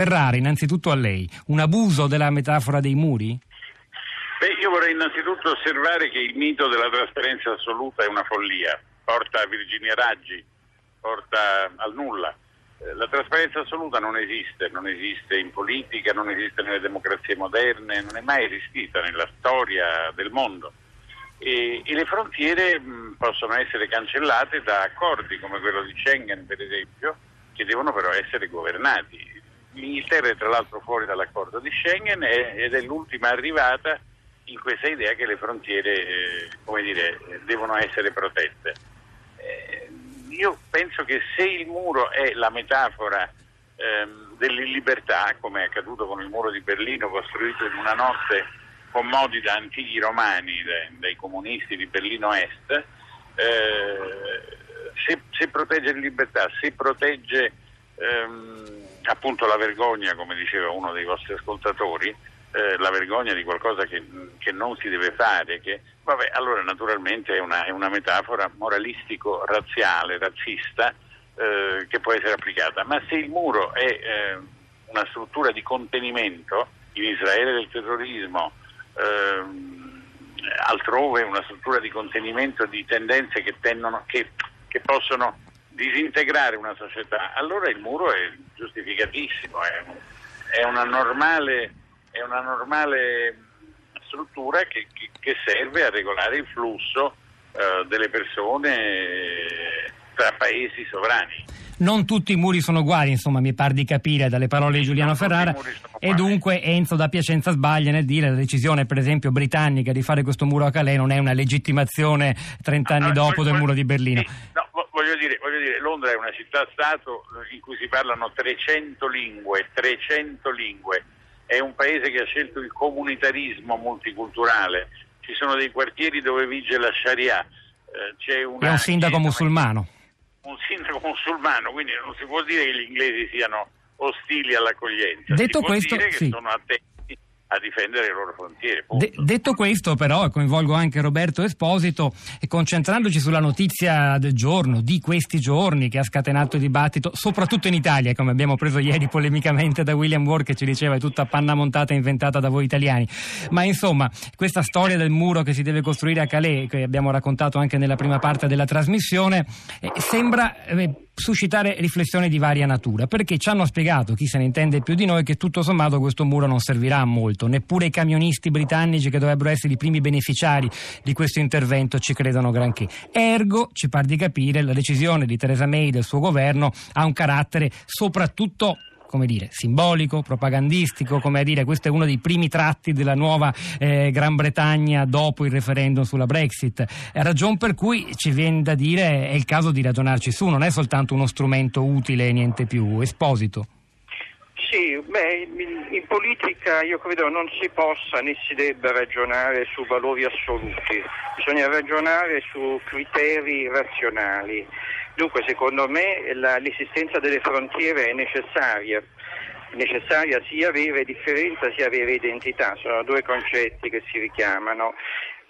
Ferrari, innanzitutto a lei, un abuso della metafora dei muri? Beh, io vorrei innanzitutto osservare che il mito della trasparenza assoluta è una follia, porta a Virginia Raggi, porta al nulla. Eh, la trasparenza assoluta non esiste, non esiste in politica, non esiste nelle democrazie moderne, non è mai esistita nella storia del mondo. E, e le frontiere mh, possono essere cancellate da accordi come quello di Schengen, per esempio, che devono però essere governati. L'Inghilterra è tra l'altro fuori dall'accordo di Schengen ed è l'ultima arrivata in questa idea che le frontiere eh, dire, devono essere protette. Eh, io penso che se il muro è la metafora ehm, dell'illibertà, come è accaduto con il muro di Berlino costruito in una notte con modi da antichi romani, dai, dai comunisti di Berlino Est, eh, se, se, protegge la libertà, se protegge ehm, appunto la vergogna, come diceva uno dei vostri ascoltatori, eh, la vergogna di qualcosa che, che, non si deve fare, che, vabbè, allora naturalmente è una, è una metafora moralistico-razziale, razzista, eh, che può essere applicata. Ma se il muro è eh, una struttura di contenimento, in Israele del terrorismo, ehm, altrove una struttura di contenimento di tendenze che, tendono, che, che possono disintegrare una società, allora il muro è giustificatissimo, è, è una normale è una normale struttura che, che serve a regolare il flusso eh, delle persone tra paesi sovrani. Non tutti i muri sono uguali, insomma, mi par di capire dalle parole di Giuliano Ferrara. E dunque Enzo da Piacenza sbaglia nel dire che la decisione, per esempio, britannica di fare questo muro a Calais non è una legittimazione 30 anni no, dopo del muro di Berlino. Voglio dire, voglio dire, Londra è una città-stato in cui si parlano 300 lingue, 300 lingue è un paese che ha scelto il comunitarismo multiculturale, ci sono dei quartieri dove vige la Sharia. Eh, c'è una, è un sindaco musulmano. Un sindaco musulmano, quindi non si può dire che gli inglesi siano ostili all'accoglienza. Detto questo, sì. sono attenti a difendere le loro frontiere. De- detto questo, però, coinvolgo anche Roberto Esposito concentrandoci sulla notizia del giorno, di questi giorni, che ha scatenato il dibattito, soprattutto in Italia, come abbiamo preso ieri polemicamente da William Ward, che ci diceva è tutta panna montata inventata da voi italiani. Ma insomma, questa storia del muro che si deve costruire a Calais, che abbiamo raccontato anche nella prima parte della trasmissione, eh, sembra. Eh, suscitare riflessioni di varia natura, perché ci hanno spiegato, chi se ne intende più di noi, che tutto sommato questo muro non servirà a molto, neppure i camionisti britannici che dovrebbero essere i primi beneficiari di questo intervento ci credono granché. Ergo, ci par di capire, la decisione di Theresa May e del suo governo ha un carattere soprattutto come dire, simbolico, propagandistico, come a dire, questo è uno dei primi tratti della nuova eh, Gran Bretagna dopo il referendum sulla Brexit. È ragione per cui ci viene da dire è il caso di ragionarci su, non è soltanto uno strumento utile e niente più. Esposito. Sì, beh, in politica io credo non si possa né si debba ragionare su valori assoluti, bisogna ragionare su criteri razionali. Dunque, secondo me la, l'esistenza delle frontiere è necessaria. necessaria sia avere differenza sia avere identità, sono due concetti che si richiamano.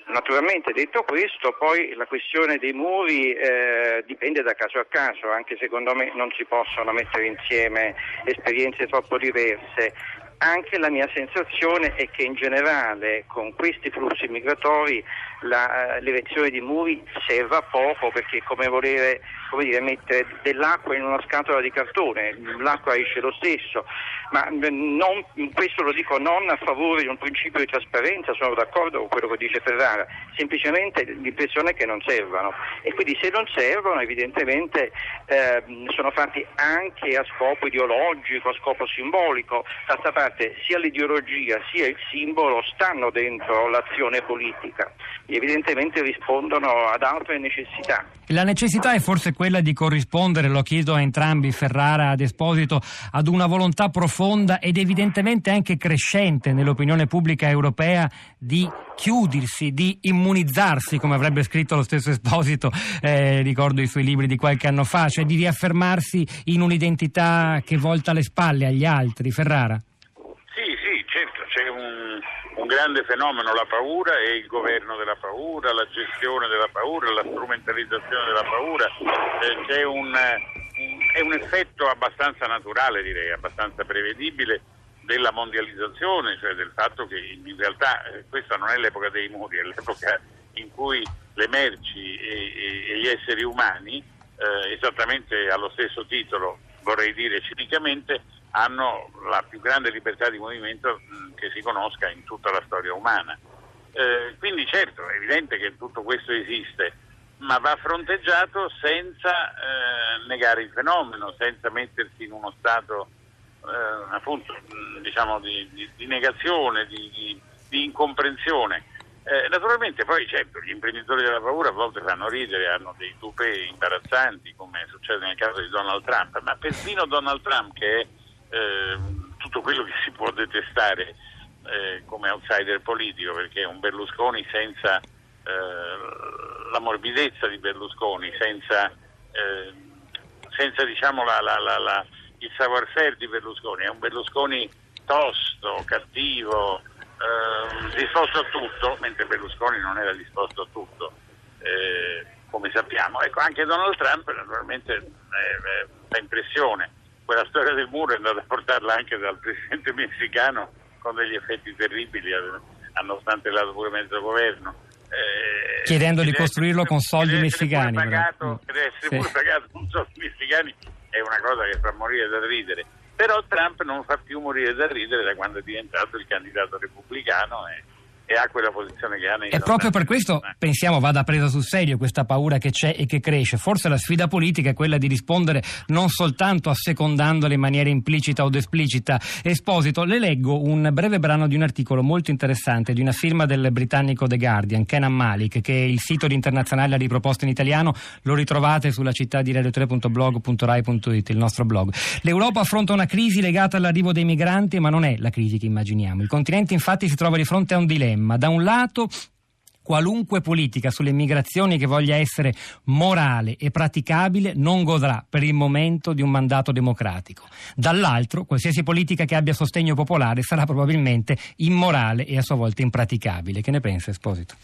Naturalmente detto questo, poi la questione dei muri eh, dipende da caso a caso, anche secondo me non si possono mettere insieme esperienze troppo diverse. Anche la mia sensazione è che in generale con questi flussi migratori la, eh, l'erezione di muri serva poco perché è come volere come dire, mettere dell'acqua in una scatola di cartone, l'acqua esce lo stesso, ma non, questo lo dico non a favore di un principio di trasparenza, sono d'accordo con quello che dice Ferrara, semplicemente l'impressione è che non servano e quindi se non servono evidentemente eh, sono fatti anche a scopo ideologico, a scopo simbolico, d'altra parte sia l'ideologia sia il simbolo stanno dentro l'azione politica e evidentemente rispondono ad altre necessità. La necessità è forse quella di corrispondere, lo chiedo a entrambi, Ferrara ad Esposito, ad una volontà profonda ed evidentemente anche crescente nell'opinione pubblica europea di chiudersi, di immunizzarsi, come avrebbe scritto lo stesso Esposito, eh, ricordo i suoi libri di qualche anno fa, cioè di riaffermarsi in un'identità che volta le spalle agli altri. Ferrara? Grande fenomeno la paura e il governo della paura, la gestione della paura, la strumentalizzazione della paura, eh, c'è un, un è un effetto abbastanza naturale, direi, abbastanza prevedibile della mondializzazione, cioè del fatto che in realtà eh, questa non è l'epoca dei muri, è l'epoca in cui le merci e, e, e gli esseri umani, eh, esattamente allo stesso titolo, vorrei dire cinicamente, hanno la più grande libertà di movimento mh, che si conosca in tutta la storia umana. Eh, quindi certo, è evidente che tutto questo esiste, ma va fronteggiato senza eh, negare il fenomeno, senza mettersi in uno stato eh, appunto, diciamo, di, di, di, negazione, di, di incomprensione. Eh, naturalmente poi certo gli imprenditori della paura a volte fanno ridere, hanno dei tupè imbarazzanti come succede nel caso di Donald Trump, ma persino Donald Trump che è eh, tutto quello che si può detestare eh, come outsider politico perché è un Berlusconi senza eh, la morbidezza di Berlusconi, senza, eh, senza diciamo, la, la, la, il savoir-faire di Berlusconi, è un Berlusconi tosto, cattivo, eh, disposto a tutto, mentre Berlusconi non era disposto a tutto, eh, come sappiamo. Ecco, anche Donald Trump naturalmente eh, fa impressione. Quella storia del muro è andata a portarla anche dal presidente messicano con degli effetti terribili, nonostante l'ha pure mezzo governo. Eh, Chiedendo di costruirlo con soldi messicani. Pagato, deve essere pure pagato con soldi messicani è una cosa che fa morire da ridere. Però Trump non fa più morire da ridere da quando è diventato il candidato repubblicano e e ha quella posizione che ha nei E proprio per questo pensiamo vada presa sul serio questa paura che c'è e che cresce. Forse la sfida politica è quella di rispondere non soltanto assecondandole in maniera implicita o esplicita. Esposito, le leggo un breve brano di un articolo molto interessante di una firma del britannico The Guardian, Kenan Malik, che il sito di internazionale ha riproposto in italiano, lo ritrovate sulla città di radio3.blog.rai.it, il nostro blog. L'Europa affronta una crisi legata all'arrivo dei migranti, ma non è la crisi che immaginiamo. Il continente infatti si trova di fronte a un dilemma dilemma. Da un lato qualunque politica sulle migrazioni che voglia essere morale e praticabile non godrà per il momento di un mandato democratico. Dall'altro, qualsiasi politica che abbia sostegno popolare sarà probabilmente immorale e a sua volta impraticabile. Che ne pensa Esposito?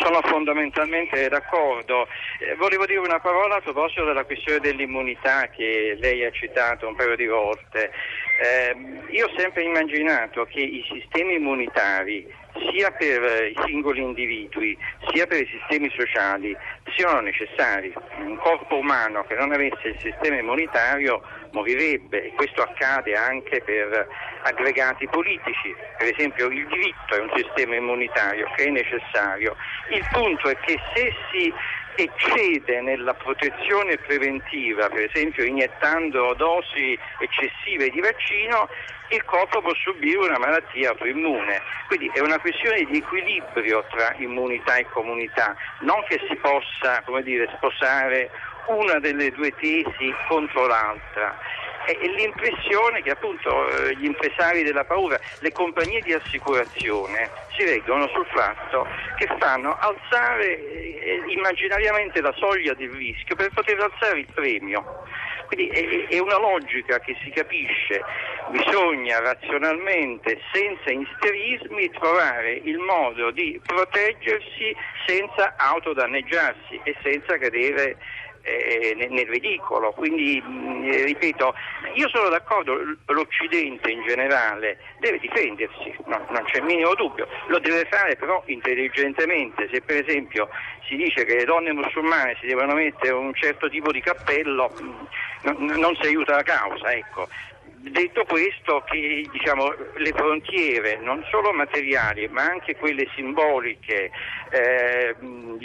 Sono fondamentalmente d'accordo. Eh, volevo dire una parola a proposito della questione dell'immunità che lei ha citato un paio di volte. Eh, io ho sempre immaginato che i sistemi immunitari sia per eh, i singoli individui sia per i sistemi sociali siano necessari. Un corpo umano che non avesse il sistema immunitario morirebbe e questo accade anche per aggregati politici. Per esempio il diritto è un sistema immunitario che è necessario. Il punto è che se si eccede nella protezione preventiva, per esempio iniettando dosi eccessive di vaccino, il corpo può subire una malattia autoimmune. Quindi è una questione di equilibrio tra immunità e comunità, non che si possa dire, sposare una delle due tesi contro l'altra è l'impressione che appunto eh, gli impresari della paura, le compagnie di assicurazione si reggono sul fatto che fanno alzare eh, immaginariamente la soglia del rischio per poter alzare il premio. Quindi è, una logica che si capisce, bisogna razionalmente, senza isterismi, trovare il modo di proteggersi senza autodanneggiarsi e senza cadere eh, nel ridicolo. Quindi, mm, eh, ripeto, io sono d'accordo, l'Occidente in generale deve difendersi, no, non c'è il minimo dubbio, lo deve fare però intelligentemente. Se per esempio si dice che le donne musulmane si devono mettere un certo tipo di cappello, mm, non si aiuta la causa. Ecco. Detto questo, che diciamo, le frontiere non solo materiali ma anche quelle simboliche, eh,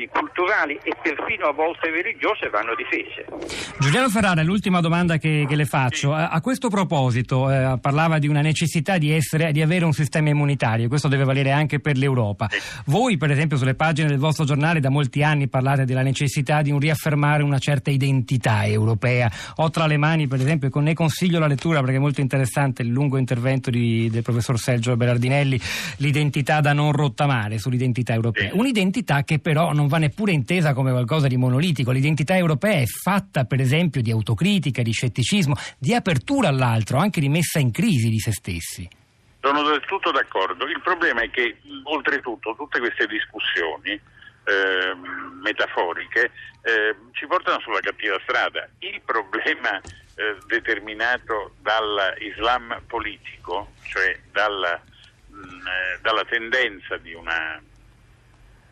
culturali e perfino a volte religiose vanno difese. Giuliano Ferrara, l'ultima domanda che, che le faccio. A, a, questo proposito eh, parlava di una necessità di, essere, di, avere un sistema immunitario, questo deve valere anche per l'Europa. Voi per esempio sulle pagine del vostro giornale da molti anni parlate della necessità di un riaffermare una certa identità europea. Ho tra le mani per esempio, ne consiglio la lettura perché molto interessante il lungo intervento di, del professor Sergio Berardinelli, l'identità da non rottamare sull'identità europea. Un'identità che però non va neppure intesa come qualcosa di monolitico. L'identità europea è fatta per esempio di autocritica, di scetticismo, di apertura all'altro, anche di messa in crisi di se stessi. Sono del tutto d'accordo. Il problema è che oltretutto tutte queste discussioni eh, metaforiche, eh, ci portano sulla cattiva strada. Il problema eh, determinato dall'Islam politico, cioè dalla, mh, eh, dalla tendenza di una,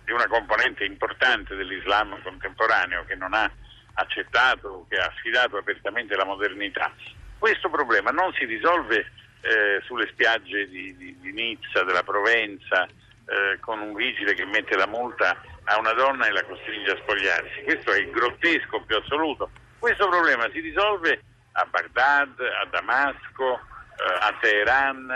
di una componente importante dell'Islam contemporaneo che non ha accettato, che ha sfidato apertamente la modernità, questo problema non si risolve eh, sulle spiagge di, di, di, Nizza, della Provenza, eh, con un vigile che mette la multa a una donna e la costringe a spogliarsi. Questo è il grottesco più assoluto. Questo problema si risolve a Baghdad, a Damasco, eh, a Teheran,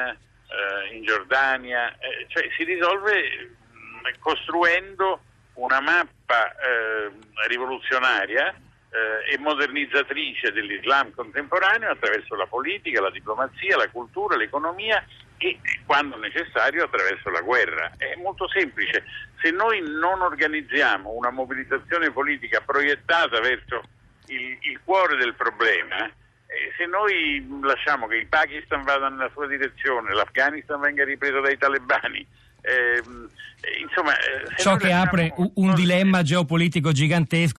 eh, in Giordania, eh, cioè si risolve mm, costruendo una mappa eh, rivoluzionaria eh, e modernizzatrice dell'Islam contemporaneo attraverso la politica, la diplomazia, la cultura, l'economia e quando necessario attraverso la guerra. È molto semplice, se noi non organizziamo una mobilitazione politica proiettata verso il, il cuore del problema, se noi lasciamo che il Pakistan vada nella sua direzione, l'Afghanistan venga ripreso dai talebani, ehm, eh, insomma, ciò che apre un, un dilemma geopolitico gigantesco